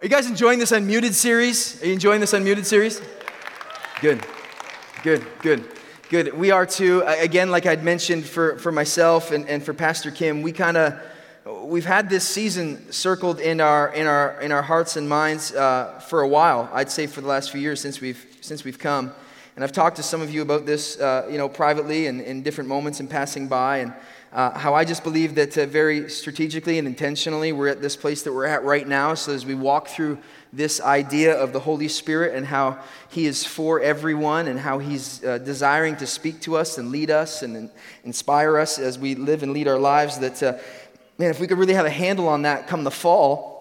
Are you guys enjoying this unmuted series? Are you enjoying this unmuted series? Good, good, good, good. We are too. Again, like I'd mentioned for, for myself and, and for Pastor Kim, we kind of we've had this season circled in our in our in our hearts and minds uh, for a while. I'd say for the last few years since we've since we've come, and I've talked to some of you about this, uh, you know, privately and in different moments and passing by, and uh, how I just believe that uh, very strategically and intentionally we're at this place that we're at right now. So as we walk through this idea of the Holy Spirit and how He is for everyone and how He's uh, desiring to speak to us and lead us and, and, inspire us as we live and lead our lives, that, uh, man, if we could really have a handle on that come the fall,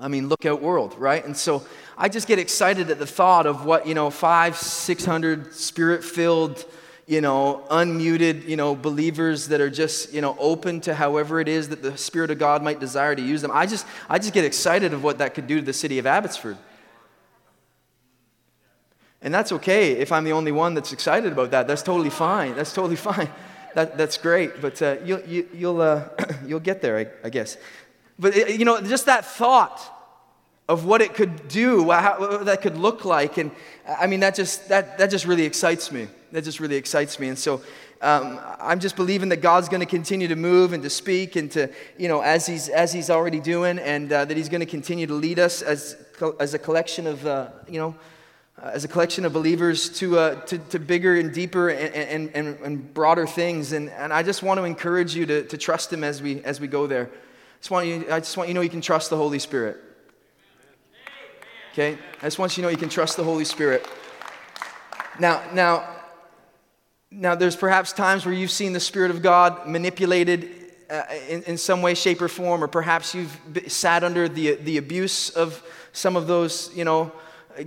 I mean, look out world, right? And so I just get excited at the thought of what, you know, five, 600 spirit filled you know, unmuted, you know, believers that are just, you know, open to however it is that the Spirit of God might desire to use them. I just, I just get excited of what that could do to the city of Abbotsford. And that's okay if I'm the only one that's excited about that. That's totally fine. That's totally fine. That, that's great. But uh, you'll, you, will you'll, uh, you'll get there, I, I guess. But, uh, you know, just that thought of what it could do, how, what that could look like. And I mean, that just, that, that just really excites me. That just really excites me. And so um, I'm just believing that God's going to continue to move and to speak and to, you know, as he's, as he's already doing, and uh, that he's going to continue to lead us as, as a collection of, uh, you know, uh, as a collection of believers to, uh, to, to, bigger and deeper and, and, and, broader things. And, and I just want to encourage you to, to trust him as we, as we go there. I just, want you, I just want you to know you can trust the Holy Spirit. Okay? I just want you to know you can trust the Holy Spirit. Now, now, now there's perhaps times where you've seen the Spirit of God manipulated uh, in, in some way, shape, or form, or perhaps you've sat under the, the abuse of some of those, you know,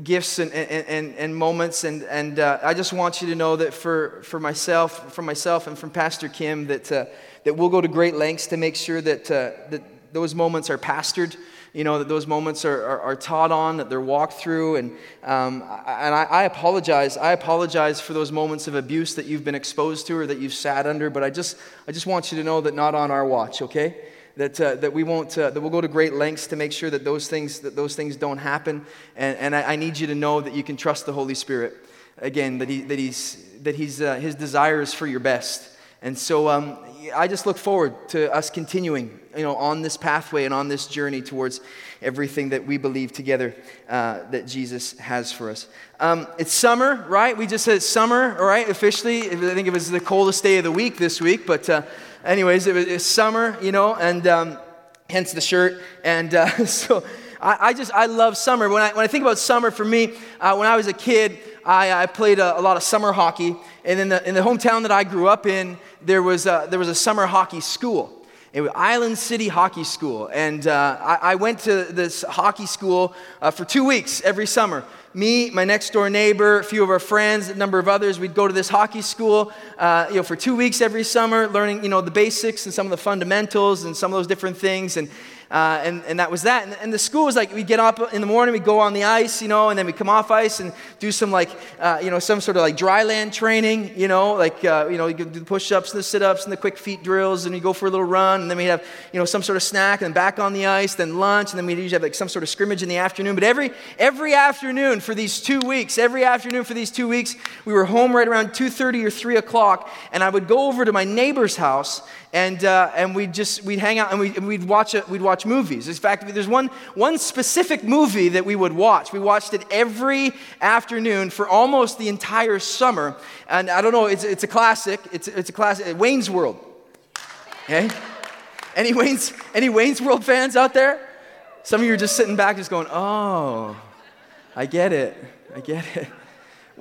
gifts and, and, and, moments. And, and uh, I just want you to know that for, for myself, for myself and from Pastor Kim, that, uh, that we'll go to great lengths to make sure that, uh, that those moments are pastored you know, that those moments are, are, are taught on, that they're walked through. And, um, and I, I, apologize. I apologize for those moments of abuse that you've been exposed to or that you've sat under. But I just, I just want you to know that not on our watch, okay? That, uh, that we won't, uh, that we'll go to great lengths to make sure that those things, that those things don't happen. And, and I, I need you to know that you can trust the Holy Spirit. Again, that, he, that, he's, that he's, uh, his desire is for your best. And so um, I just look forward to us continuing, you know, on this pathway and on this journey towards everything that we believe together uh, that Jesus has for us. Um, it's summer, right? We just said summer, all right, officially. I think it was the coldest day of the week this week, but uh, anyways, it was, summer, you know, and um, hence the shirt. And uh, so I, I, just, I love summer. When I, when I think about summer, for me, uh, when I was a kid, I, I played a, a, lot of summer hockey. And in the, in the hometown that I grew up in, there was a, there was a summer hockey school. It was Island City Hockey School. And uh, I, I, went to this hockey school uh, for two weeks every summer. Me, my next door neighbor, a few of our friends, a number of others, we'd go to this hockey school uh, you know, for two weeks every summer, learning you know, the basics and some of the fundamentals and some of those different things. And uh, and, and that was that. And, and, the school was like, we'd get up in the morning, we'd go on the ice, you know, and then we'd come off ice and do some like, uh, you know, some sort of like dry land training, you know, like, uh, you know, you could do the push-ups and the sit-ups and the quick feet drills, and you go for a little run, and then we'd have, you know, some sort of snack, and then back on the ice, then lunch, and then we'd usually have like some sort of scrimmage in the afternoon. But every, every afternoon for these two weeks, every afternoon for these two weeks, we were home right around 2.30 or 3 o'clock, and I would go over to my neighbor's house, and, uh, and we'd just we'd hang out and we'd, we'd, watch a, we'd watch movies. In fact, there's one, one specific movie that we would watch. We watched it every afternoon for almost the entire summer. And I don't know, it's, it's a classic. It's, it's a classic. Wayne's World. Okay? Any Wayne's, any Wayne's World fans out there? Some of you are just sitting back just going, oh, I get it. I get it.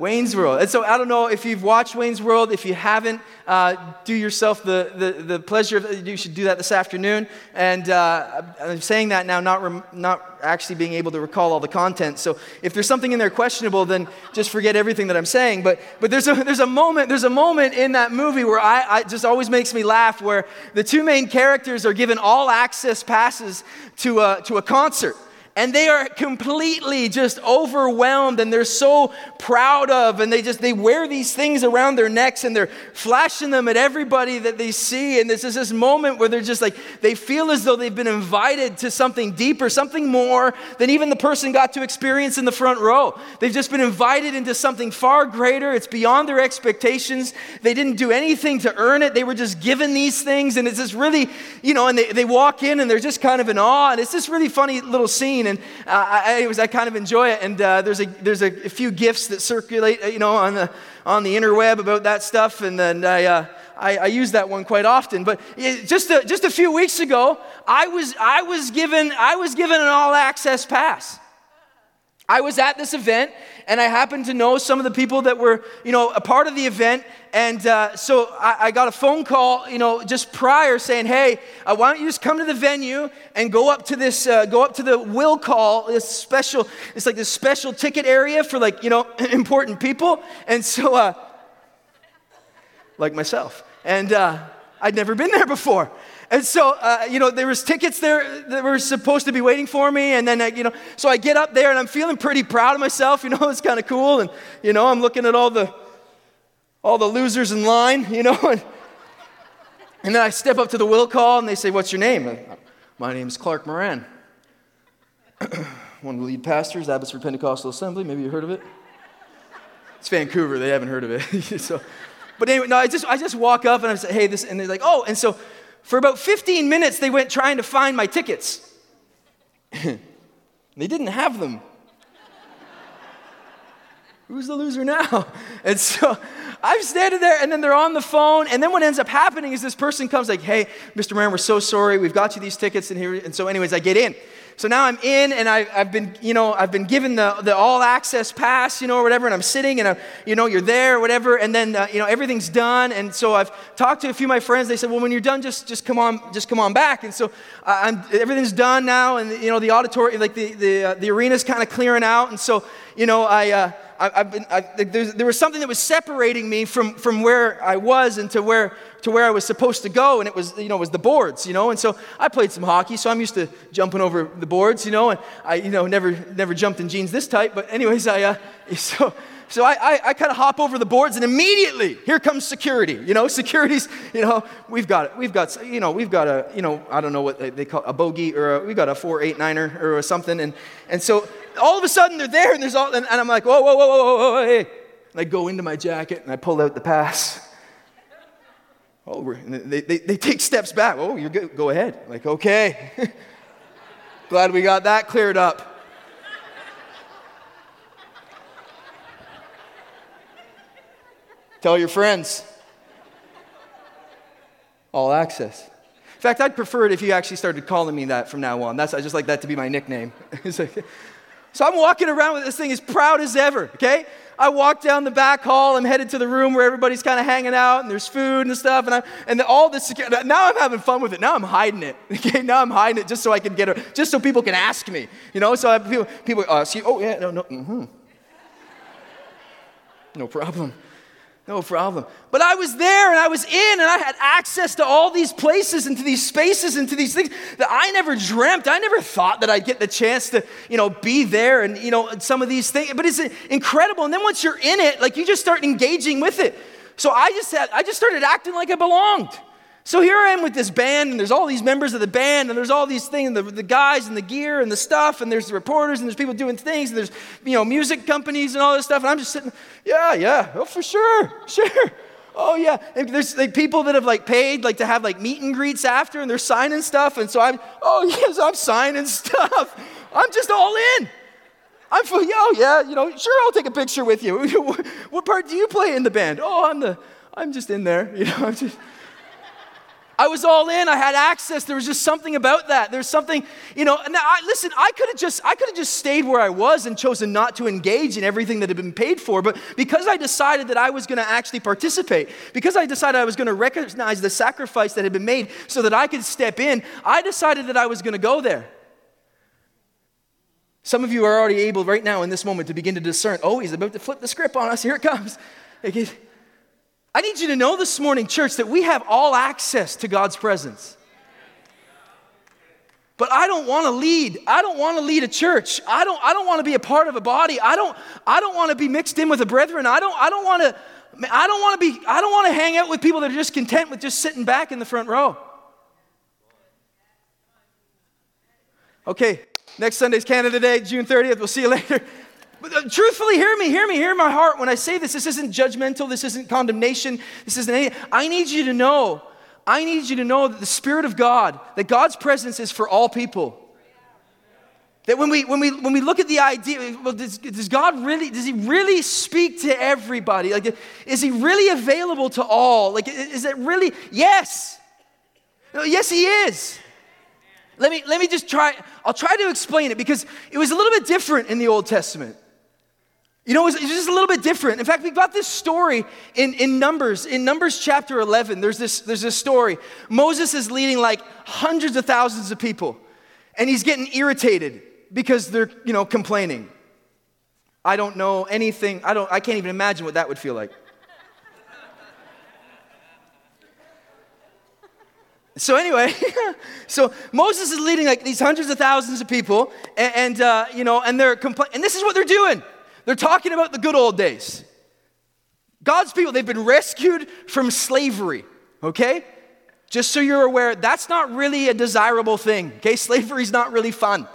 Wayne's World. And so I don't know if you've watched Wayne's World. If you haven't, uh, do yourself the, the, the pleasure of, you should do that this afternoon. And uh, I'm saying that now, not, rem, not actually being able to recall all the content. So if there's something in there questionable, then just forget everything that I'm saying. But, but there's, a, there's, a moment, there's a moment in that movie where I, I just always makes me laugh where the two main characters are given all access passes to a, to a concert. And they are completely just overwhelmed and they're so proud of and they just they wear these things around their necks and they're flashing them at everybody that they see. And this is this moment where they're just like they feel as though they've been invited to something deeper something more than even the person got to experience in the front row. They've just been invited into something far greater. It's beyond their expectations. They didn't do anything to earn it. They were just given these things. And it's just really you know and they, they walk in and they're just kind of in awe. And it's this really funny little scene and uh, I, I, I kind of enjoy it. And uh, there's, a, there's a, few gifts that circulate, uh, you know, on the, on the interweb about that stuff. And then I, uh, I, I, use that one quite often. But just a, just a few weeks ago, I was, I, was given, I was given an all access pass. I was at this event and I happened to know some of the people that were, you know, a part of the event. And uh, so I, I, got a phone call, you know, just prior saying, hey, uh, why don't you just come to the venue and go up to this, uh, go up to the will call, this special, it's like this special ticket area for like, you know, important people. And so, uh, like myself. And uh, I'd never been there before. And so, uh, you know, there was tickets there that were supposed to be waiting for me. And then, uh, you know, so I get up there and I'm feeling pretty proud of myself. You know, it's kind of cool. And, you know, I'm looking at all the, all the losers in line, you know. And, and then I step up to the will call and they say, what's your name? My name is Clark Moran. One of the lead pastors, Abbotsford Pentecostal Assembly. Maybe you heard of it. It's Vancouver. They haven't heard of it. so, but anyway, no, I just, I just walk up and I say, hey, this, and they're like, oh, and so for about 15 minutes, they went trying to find my tickets. they didn't have them. Who's the loser now? And so I'm standing there, and then they're on the phone. And then what ends up happening is this person comes like, "Hey, Mr. Moran, we're so sorry. We've got you these tickets." And here, and so, anyways, I get in. So now I'm in and I, have been, you know, I've been given the, the all access pass, you know, or whatever, and I'm sitting and, I'm, you know, you're there or whatever, and then, uh, you know, everything's done. And so I've talked to a few of my friends. They said, well, when you're done, just, just come on, just come on back. And so I'm, everything's done now, and, you know, the auditorium, like the, the, uh, the arena's kind of clearing out. And so, you know, I, uh, I, have been, I, there was something that was separating me from, from where I was and to where, to where I was supposed to go, and it was, you know, was the boards, you know. And so I played some hockey, so I'm used to jumping over the boards, you know. And I, you know, never, never jumped in jeans this tight, but anyways, I, uh, so, so I, I, I kind of hop over the boards, and immediately here comes security. You know, security's, you know, we've got. We've got, you know, we've got a, you know, I don't know what they, call a bogey or a, we've got a four eight niner or something, and and so all of a sudden they're there and there's all, and, and I'm like, whoa, whoa, whoa, whoa, whoa, whoa, hey. And I go into my jacket and I pull out the pass. Oh, they, they, they take steps back. Oh, you're good. Go ahead. Like, okay. Glad we got that cleared up. Tell your friends. All access. In fact, I'd prefer it if you actually started calling me that from now on. That's, I just like that to be my nickname. So I'm walking around with this thing as proud as ever, okay? I walk down the back hall. I'm headed to the room where everybody's kind of hanging out and there's food and stuff. And, I, and all this, now I'm having fun with it. Now I'm hiding it, okay? Now I'm hiding it just so I can get it, just so people can ask me, you know? So I, people, people ask you, oh, yeah, no, no, mm-hmm. No problem. No problem. But I was there and I was in and I had access to all these places and to these spaces and to these things that I never dreamt. I never thought that I'd get the chance to, you know, be there and, you know, some of these things. But it's incredible. And then once you're in it, like you just start engaging with it. So I just had, I just started acting like I belonged. So here I am with this band, and there's all these members of the band, and there's all these things, the, the guys and the gear and the stuff, and there's the reporters, and there's people doing things, and there's, you know, music companies and all this stuff, and I'm just sitting, yeah, yeah, oh, for sure, sure. Oh yeah, and there's like people that have like paid like to have like meet and greets after, and they're signing stuff, and so I'm, oh yes, I'm signing stuff. I'm just all in. I'm for, oh yeah, you know, sure, I'll take a picture with you. what part do you play in the band? Oh, I'm the, I'm just in there, you know, I'm just. I was all in. I had access. There was just something about that. There's something, you know. And I, listen, I could have just, I could have just stayed where I was and chosen not to engage in everything that had been paid for. But because I decided that I was going to actually participate, because I decided I was going to recognize the sacrifice that had been made so that I could step in, I decided that I was going to go there. Some of you are already able right now in this moment to begin to discern. Oh, he's about to flip the script on us. Here it comes. I need you to know this morning, church, that we have all access to God's presence. but I don't want to lead. I don't want to lead a church. I don't, I don't want to be a part of a body. I don't, I don't want to be mixed in with the brethren. I don't, I don't want to, I don't want to be, I don't want to hang out with people that are just content with just sitting back in the front row. Okay, next Sunday's Canada Day, June 30th. We'll see you later. But uh, truthfully, hear me, hear me, hear my heart when I say this. This isn't judgmental, this isn't condemnation, this isn't anything. I need you to know I need you to know that the Spirit of God, that God's presence is for all people. That when we, when we, when we look at the idea, well, does, does God really, does He really speak to everybody? Like, is He really available to all? Like, is it really, yes. Yes, He is. Let me, let me just try, I'll try to explain it because it was a little bit different in the Old Testament. You know, it's just a little bit different. In fact, we've got this story in, in Numbers. In Numbers chapter 11, there's this, there's this story. Moses is leading like hundreds of thousands of people, and he's getting irritated because they're, you know, complaining. I don't know anything. I, don't, I can't even imagine what that would feel like. So anyway, so Moses is leading like these hundreds of thousands of people, and, and uh, you know, and they're complaining, and this is what they're doing. They're talking about the good old days. God's people, they've been rescued from slavery, okay? Just so you're aware, that's not really a desirable thing, okay? Slavery's not really fun.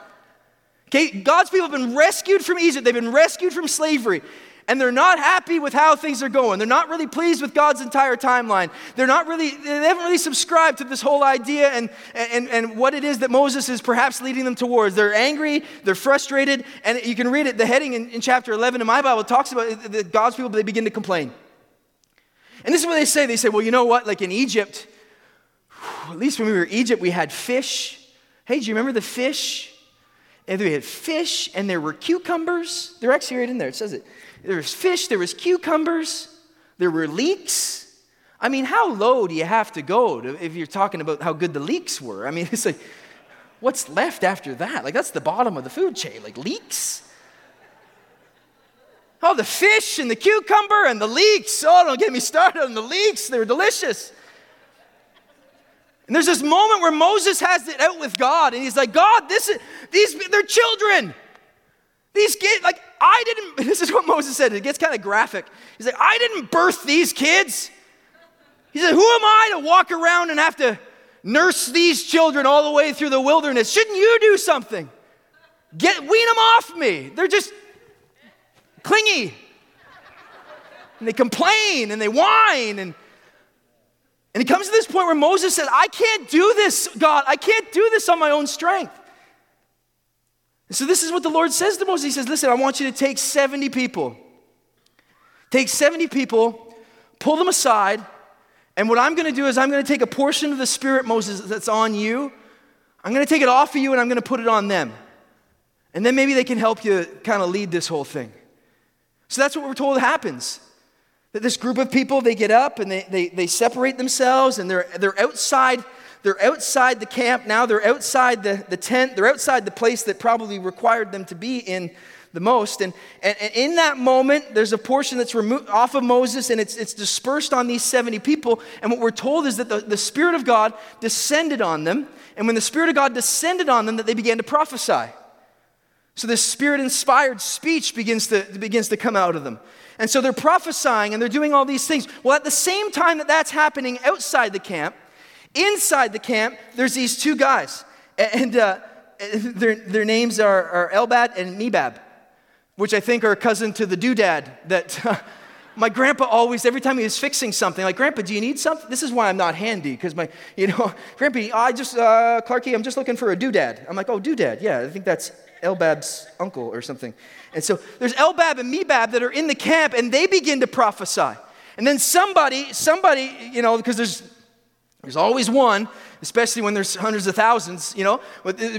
Okay, God's people have been rescued from Egypt, they've been rescued from slavery and they're not happy with how things are going. They're not really pleased with God's entire timeline. They're not really, they haven't really subscribed to this whole idea and, and, and what it is that Moses is perhaps leading them towards. They're angry, they're frustrated, and you can read it. The heading in, in chapter 11 in my Bible talks about that God's people, they begin to complain. And this is what they say. They say, well, you know what? Like in Egypt, at least when we were in Egypt, we had fish. Hey, do you remember the fish? And we had fish, and there were cucumbers. They're actually right in there. It says it. There was fish, there was cucumbers, there were leeks. I mean, how low do you have to go to, if you're talking about how good the leeks were? I mean, it's like, what's left after that? Like, that's the bottom of the food chain, like leeks. Oh, the fish and the cucumber and the leeks. Oh, don't get me started on the leeks. They were delicious. And there's this moment where Moses has it out with God, and he's like, God, this is, these, they're children. These kids, like, I didn't, this is what Moses said. It gets kind of graphic. He's like, I didn't birth these kids. He said, Who am I to walk around and have to nurse these children all the way through the wilderness? Shouldn't you do something? Get, wean them off me. They're just clingy. And they complain and they whine. And, and it comes to this point where Moses said, I can't do this, God. I can't do this on my own strength. So, this is what the Lord says to Moses. He says, Listen, I want you to take 70 people. Take 70 people, pull them aside, and what I'm going to do is I'm going to take a portion of the Spirit, Moses, that's on you. I'm going to take it off of you and I'm going to put it on them. And then maybe they can help you kind of lead this whole thing. So that's what we're told happens. That this group of people, they get up and they, they, they separate themselves and they're, they're outside they're outside the camp now, they're outside the, the tent, they're outside the place that probably required them to be in the most. And, and, and in that moment, there's a portion that's removed off of Moses and it's, it's dispersed on these 70 people. And what we're told is that the, the Spirit of God descended on them. And when the Spirit of God descended on them, that they began to prophesy. So this spirit inspired speech begins to, begins to come out of them. And so they're prophesying and they're doing all these things. Well, at the same time that that's happening outside the camp, Inside the camp, there's these two guys, and uh, their, their names are, are Eldad and Medad, which I think are cousin to the doodad that. My grandpa always, every time he was fixing something, like, Grandpa, do you need something? This is why I'm not handy, because my, you know, Grandpa, I just, uh, Clarky, I'm just looking for a doodad. I'm like, oh, doodad, yeah, I think that's Eldad's uncle or something. And so there's Eldad and Medad that are in the camp, and they begin to prophesy. And then somebody, somebody, you know, because there's there's always one, especially when there's hundreds of thousands, you know.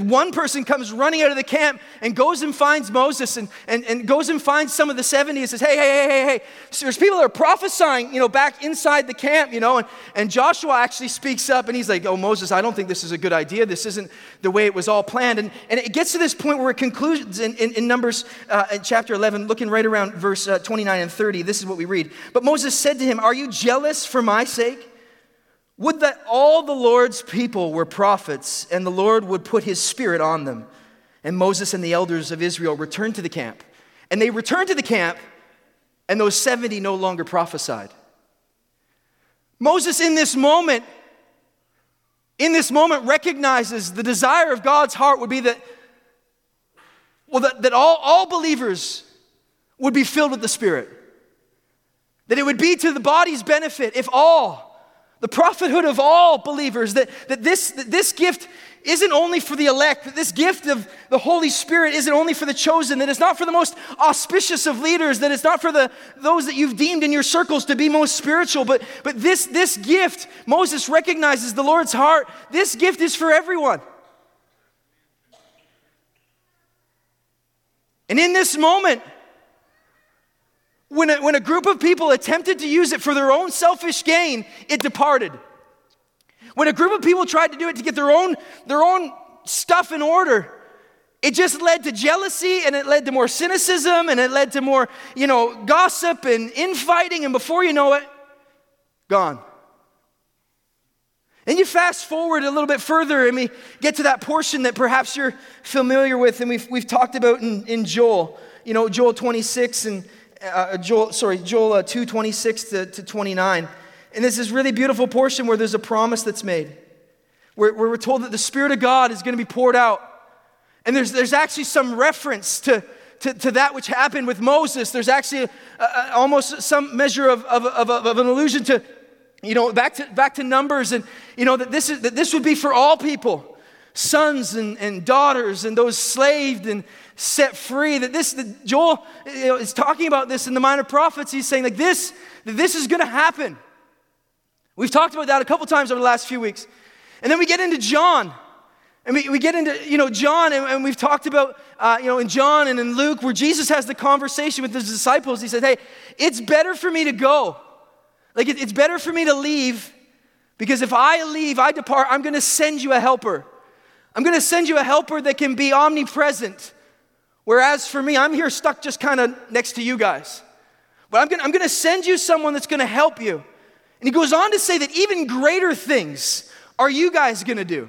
One person comes running out of the camp and goes and finds Moses and, and, and goes and finds some of the 70 and says, hey, hey, hey, hey, hey. So there's people that are prophesying, you know, back inside the camp, you know. And, and Joshua actually speaks up and he's like, oh, Moses, I don't think this is a good idea. This isn't the way it was all planned. And, and it gets to this point where it concludes in, in, in Numbers uh, in chapter 11, looking right around verse uh, 29 and 30. This is what we read. But Moses said to him, Are you jealous for my sake? Would that all the Lord's people were prophets, and the Lord would put his spirit on them. And Moses and the elders of Israel returned to the camp. And they returned to the camp, and those 70 no longer prophesied. Moses, in this moment, in this moment, recognizes the desire of God's heart would be that, well, that, that all, all believers would be filled with the Spirit. That it would be to the body's benefit if all, the prophethood of all believers, that, that, this, that this gift isn't only for the elect, that this gift of the Holy Spirit isn't only for the chosen, that it's not for the most auspicious of leaders, that it's not for the, those that you've deemed in your circles to be most spiritual, but, but this, this gift, Moses recognizes the Lord's heart. This gift is for everyone. And in this moment, when a, when a group of people attempted to use it for their own selfish gain, it departed. When a group of people tried to do it to get their own, their own stuff in order, it just led to jealousy and it led to more cynicism and it led to more, you know, gossip and infighting. And before you know it, gone. And you fast forward a little bit further and we get to that portion that perhaps you're familiar with and we've, we've talked about in, in Joel, you know, Joel 26 and uh, Joel, sorry, Joel uh, 2 26 to, to 29. And this really beautiful portion where there's a promise that's made, where, where we're told that the Spirit of God is going to be poured out. And there's, there's actually some reference to, to, to that which happened with Moses. There's actually a, a, almost some measure of, of, of, of an allusion to, you know, back to, back to Numbers, and, you know, that this, is, that this would be for all people sons and, and daughters and those slaved and set free that this that joel is talking about this in the minor prophets he's saying like this this is going to happen We've talked about that a couple times over the last few weeks. And then we get into John. And we, we get into, you know, John, and, and we've talked about, uh, you know, in John and in Luke, where Jesus has the conversation with his disciples. He said, hey, it's better for me to go. Like, it, it's better for me to leave because if I leave, I depart, I'm going to send you a helper. I'm going to send you a helper that can be omnipresent. Whereas for me, I'm here stuck just kind of next to you guys. But I'm gonna, I'm gonna send you someone that's to help you. And he goes on to say that even greater things are you guys to do.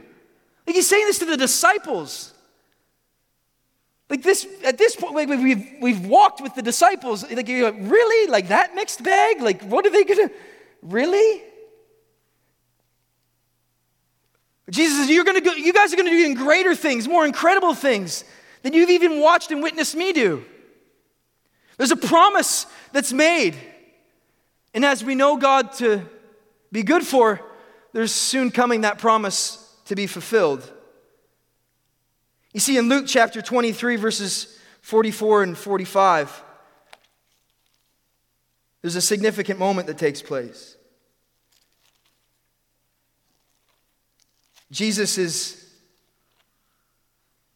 Like he's saying this to the disciples. Like this, at this point, like we've, we've walked with the disciples. Like, you're like, really? Like that mixed bag? Like, what are they gonna, really? Jesus says, you're gonna go, you guys are gonna do even greater things, more incredible things than you've even watched and witnessed me do. There's a promise that's made. And as we know God to be good for, there's soon coming that promise to be fulfilled. You see, in Luke chapter 23, verses 44 and 45, there's a significant moment that takes place. Jesus is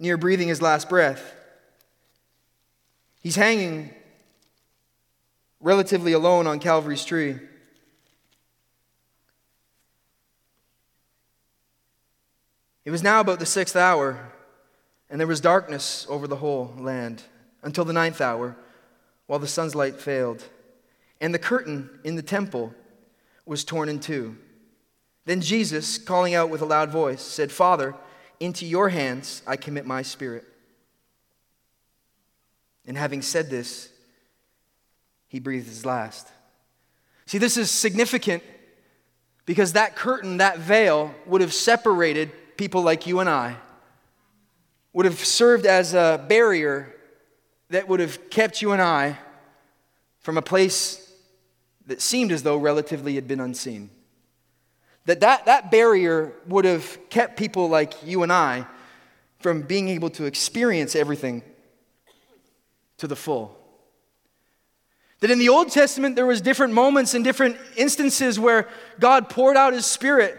near breathing his last breath. He's hanging relatively alone on Calvary's tree. It was now about the sixth hour, and there was darkness over the whole land until the ninth hour, while the sun's light failed. And the curtain in the temple was torn in two. Then Jesus, calling out with a loud voice, said, Father, into your hands I commit my spirit. And having said this, he breathed his last. See, this is significant because that curtain, that veil, would have separated people like you and I, would have served as a barrier that would have kept you and I from a place that seemed as though relatively had been unseen. That, that that barrier would have kept people like you and I from being able to experience everything to the full. That in the Old Testament, there was different moments and different instances where God poured out his spirit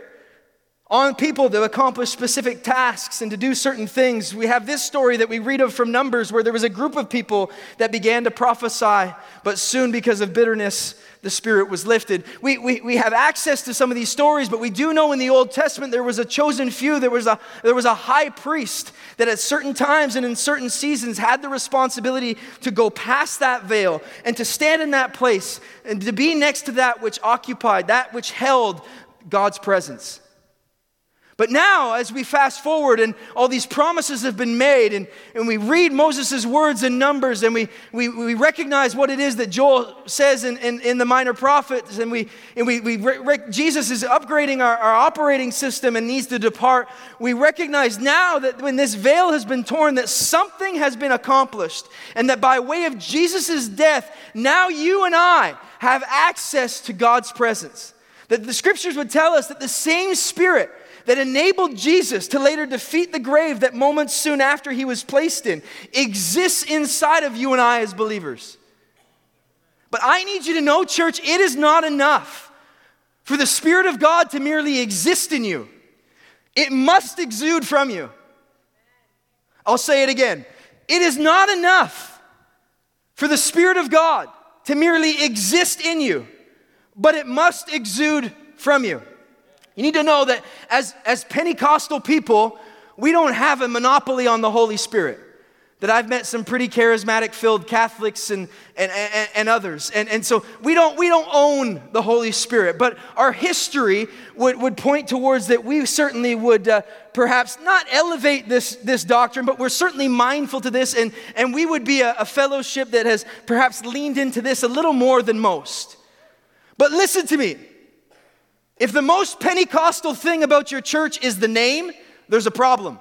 on people to accomplish specific tasks and to do certain things. We have this story that we read of from Numbers where there was a group of people that began to prophesy, but soon, because of bitterness, the Spirit was lifted. We, we, we have access to some of these stories, but we do know in the Old Testament there was a chosen few. There was a, there was a high priest that at certain times and in certain seasons had the responsibility to go past that veil and to stand in that place and to be next to that which occupied, that which held God's presence. But now, as we fast forward and all these promises have been made, and, and we read Moses' words in Numbers, and we, we, we recognize what it is that Joel says in, in, in the minor prophets, and, we, and we, we re- Jesus is upgrading our, our operating system and needs to depart, we recognize now that when this veil has been torn, that something has been accomplished, and that by way of Jesus' death, now you and I have access to God's presence. That the scriptures would tell us that the same Spirit that enabled Jesus to later defeat the grave that moments soon after he was placed in exists inside of you and I as believers. But I need you to know, church, it is not enough for the Spirit of God to merely exist in you, it must exude from you. I'll say it again. It is not enough for the Spirit of God to merely exist in you, but it must exude from you. You need to know that as, as Pentecostal people, we don't have a monopoly on the Holy Spirit. That I've met some pretty charismatic filled Catholics and, and, and, and, others. And, and so we don't, we don't own the Holy Spirit, but our history would, would point towards that we certainly would uh, perhaps not elevate this, this doctrine, but we're certainly mindful to this, and, and we would be a, a fellowship that has perhaps leaned into this a little more than most. But listen to me. If the most Pentecostal thing about your church is the name, there's a problem.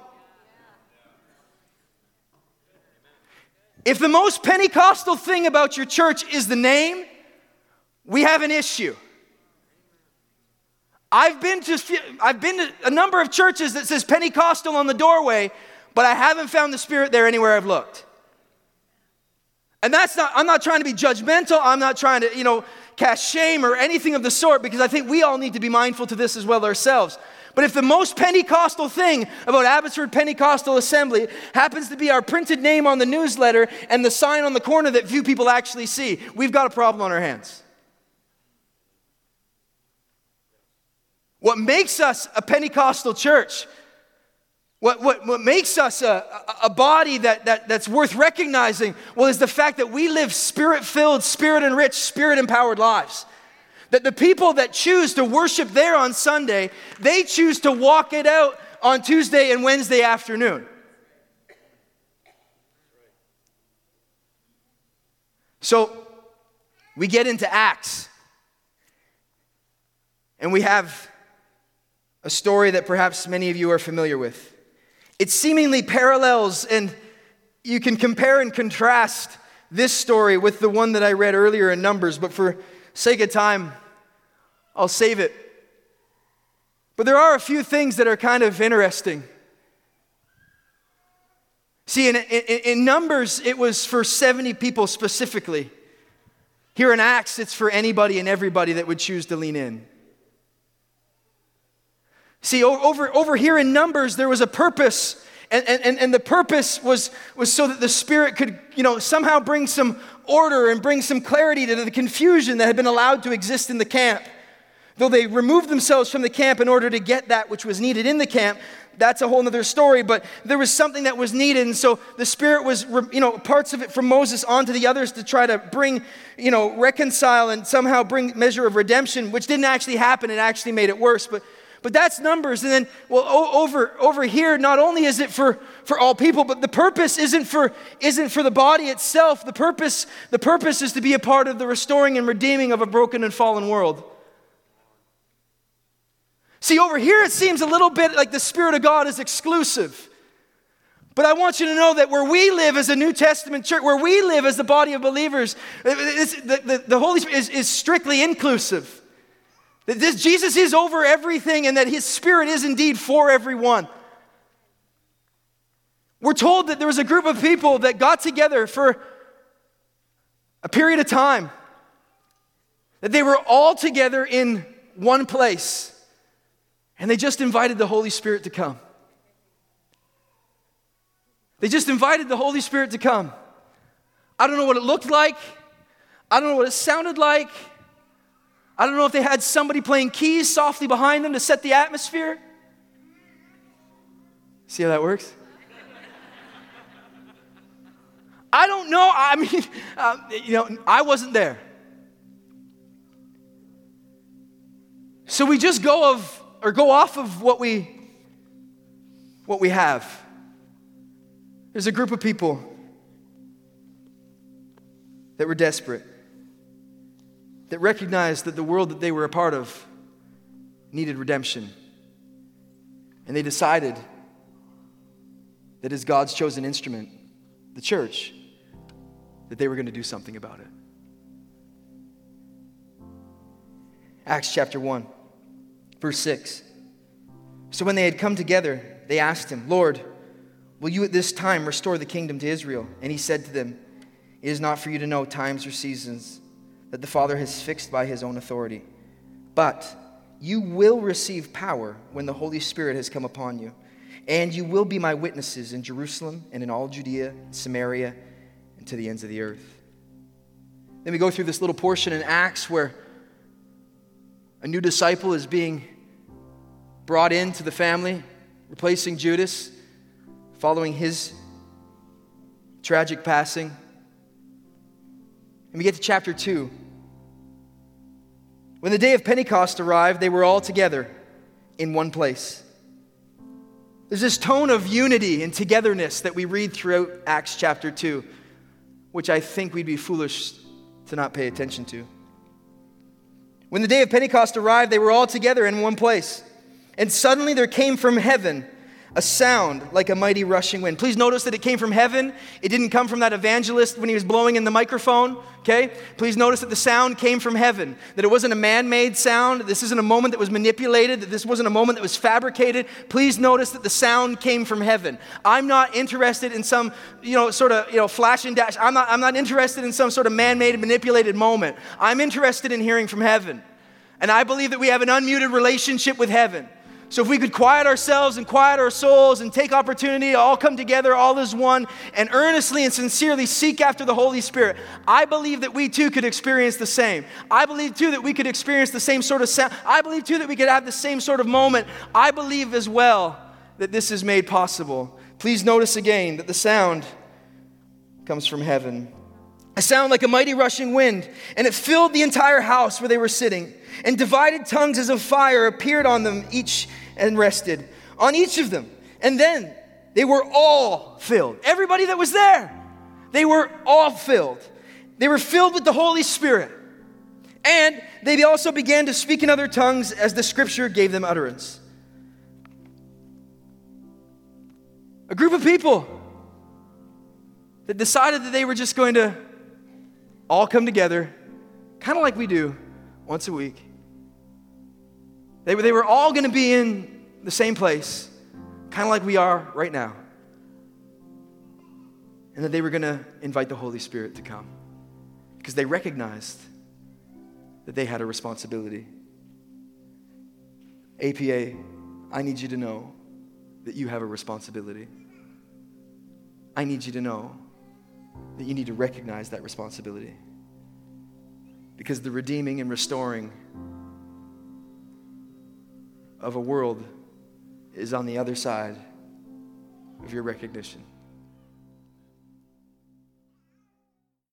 If the most Pentecostal thing about your church is the name, we have an issue. I've been to I've been to a number of churches that says Pentecostal on the doorway, but I haven't found the spirit there anywhere I've looked. And that's not I'm not trying to be judgmental. I'm not trying to, you know, cast shame or anything of the sort because I think we all need to be mindful to this as well ourselves. But if the most Pentecostal thing about Abbotsford Pentecostal Assembly happens to be our printed name on the newsletter and the sign on the corner that few people actually see, we've got a problem on our hands. What makes us a Pentecostal church what, what, what makes us a, a body that, that, that's worth recognizing, well, is the fact that we live spirit filled, spirit enriched, spirit empowered lives. That the people that choose to worship there on Sunday, they choose to walk it out on Tuesday and Wednesday afternoon. So we get into Acts, and we have a story that perhaps many of you are familiar with. It seemingly parallels, and you can compare and contrast this story with the one that I read earlier in Numbers, but for sake of time, I'll save it. But there are a few things that are kind of interesting. See, in, in, in, Numbers, it was for 70 people specifically. Here in Acts, it's for anybody and everybody that would choose to lean in. See, over, over here in Numbers, there was a purpose, and, and, and the purpose was, was so that the Spirit could, you know, somehow bring some order and bring some clarity to the confusion that had been allowed to exist in the camp. Though they removed themselves from the camp in order to get that which was needed in the camp, that's a whole other story, but there was something that was needed. And so the Spirit was, you know, parts of it from Moses onto the others to try to bring, you know, reconcile and somehow bring measure of redemption, which didn't actually happen. It actually made it worse. But but that's numbers. And then, well, over, over here, not only is it for, for all people, but the purpose isn't for, isn't for the body itself. The purpose, the purpose is to be a part of the restoring and redeeming of a broken and fallen world. See, over here it seems a little bit like the Spirit of God is exclusive. But I want you to know that where we live as a New Testament church, where we live as the body of believers, the, the, the Holy Spirit is, is strictly inclusive. That this Jesus is over everything and that his spirit is indeed for everyone. We're told that there was a group of people that got together for a period of time, that they were all together in one place, and they just invited the Holy Spirit to come. They just invited the Holy Spirit to come. I don't know what it looked like, I don't know what it sounded like. I don't know if they had somebody playing keys softly behind them to set the atmosphere. See how that works? I don't know. I mean, uh, you know, I wasn't there. So we just go of or go off of what we what we have. There's a group of people that were desperate, that recognized that the world that they were a part of needed redemption. And they decided that as God's chosen instrument, the church, that they were going to do something about it. Acts chapter 1, verse 6. So when they had come together, they asked him, Lord, will you at this time restore the kingdom to Israel? And he said to them, It is not for you to know times or seasons that the Father has fixed by his own authority, but you will receive power when the Holy Spirit has come upon you. And you will be my witnesses in Jerusalem and in all Judea, Samaria, and to the ends of the earth. Then we go through this little portion in Acts where a new disciple is being brought into the family, replacing Judas, following his tragic passing. And we get to chapter 2. When the day of Pentecost arrived, they were all together in one place. There's this tone of unity and togetherness that we read throughout Acts chapter 2, which I think we'd be foolish to not pay attention to. When the day of Pentecost arrived, they were all together in one place. And suddenly there came from heaven a sound like a mighty rushing wind. Please notice that it came from heaven. It didn't come from that evangelist when he was blowing in the microphone, okay? Please notice that the sound came from heaven, that it wasn't a man made sound. This isn't a moment that was manipulated, that this wasn't a moment that was fabricated. Please notice that the sound came from heaven. I'm not interested in some, you know, sort of, you know, flash and dash. I'm not, I'm not interested in some sort of man made, manipulated moment. I'm interested in hearing from heaven. And I believe that we have an unmuted relationship with heaven. So if we could quiet ourselves and quiet our souls and take opportunity all come together, all as one, and earnestly and sincerely seek after the Holy Spirit, I believe that we too could experience the same. I believe too that we could experience the same sort of sound. I believe too that we could have the same sort of moment. I believe as well that this is made possible. Please notice again that the sound comes from heaven. A sound like a mighty rushing wind, and it filled the entire house where they were sitting. And divided tongues as of fire appeared on them each and rested on each of them. And then they were all filled. Everybody that was there, they were all filled. They were filled with the Holy Spirit. And they also began to speak in other tongues as the scripture gave them utterance. A group of people that decided that they were just going to all come together, kind of like we do once a week. They, they were all going to be in the same place, kind of like we are right now. And that they were going to invite the Holy Spirit to come because they recognized that they had a responsibility. APA, I need you to know that you have a responsibility. I need you to know that you need to recognize that responsibility. Because the redeeming and restoring of a world is on the other side of your recognition.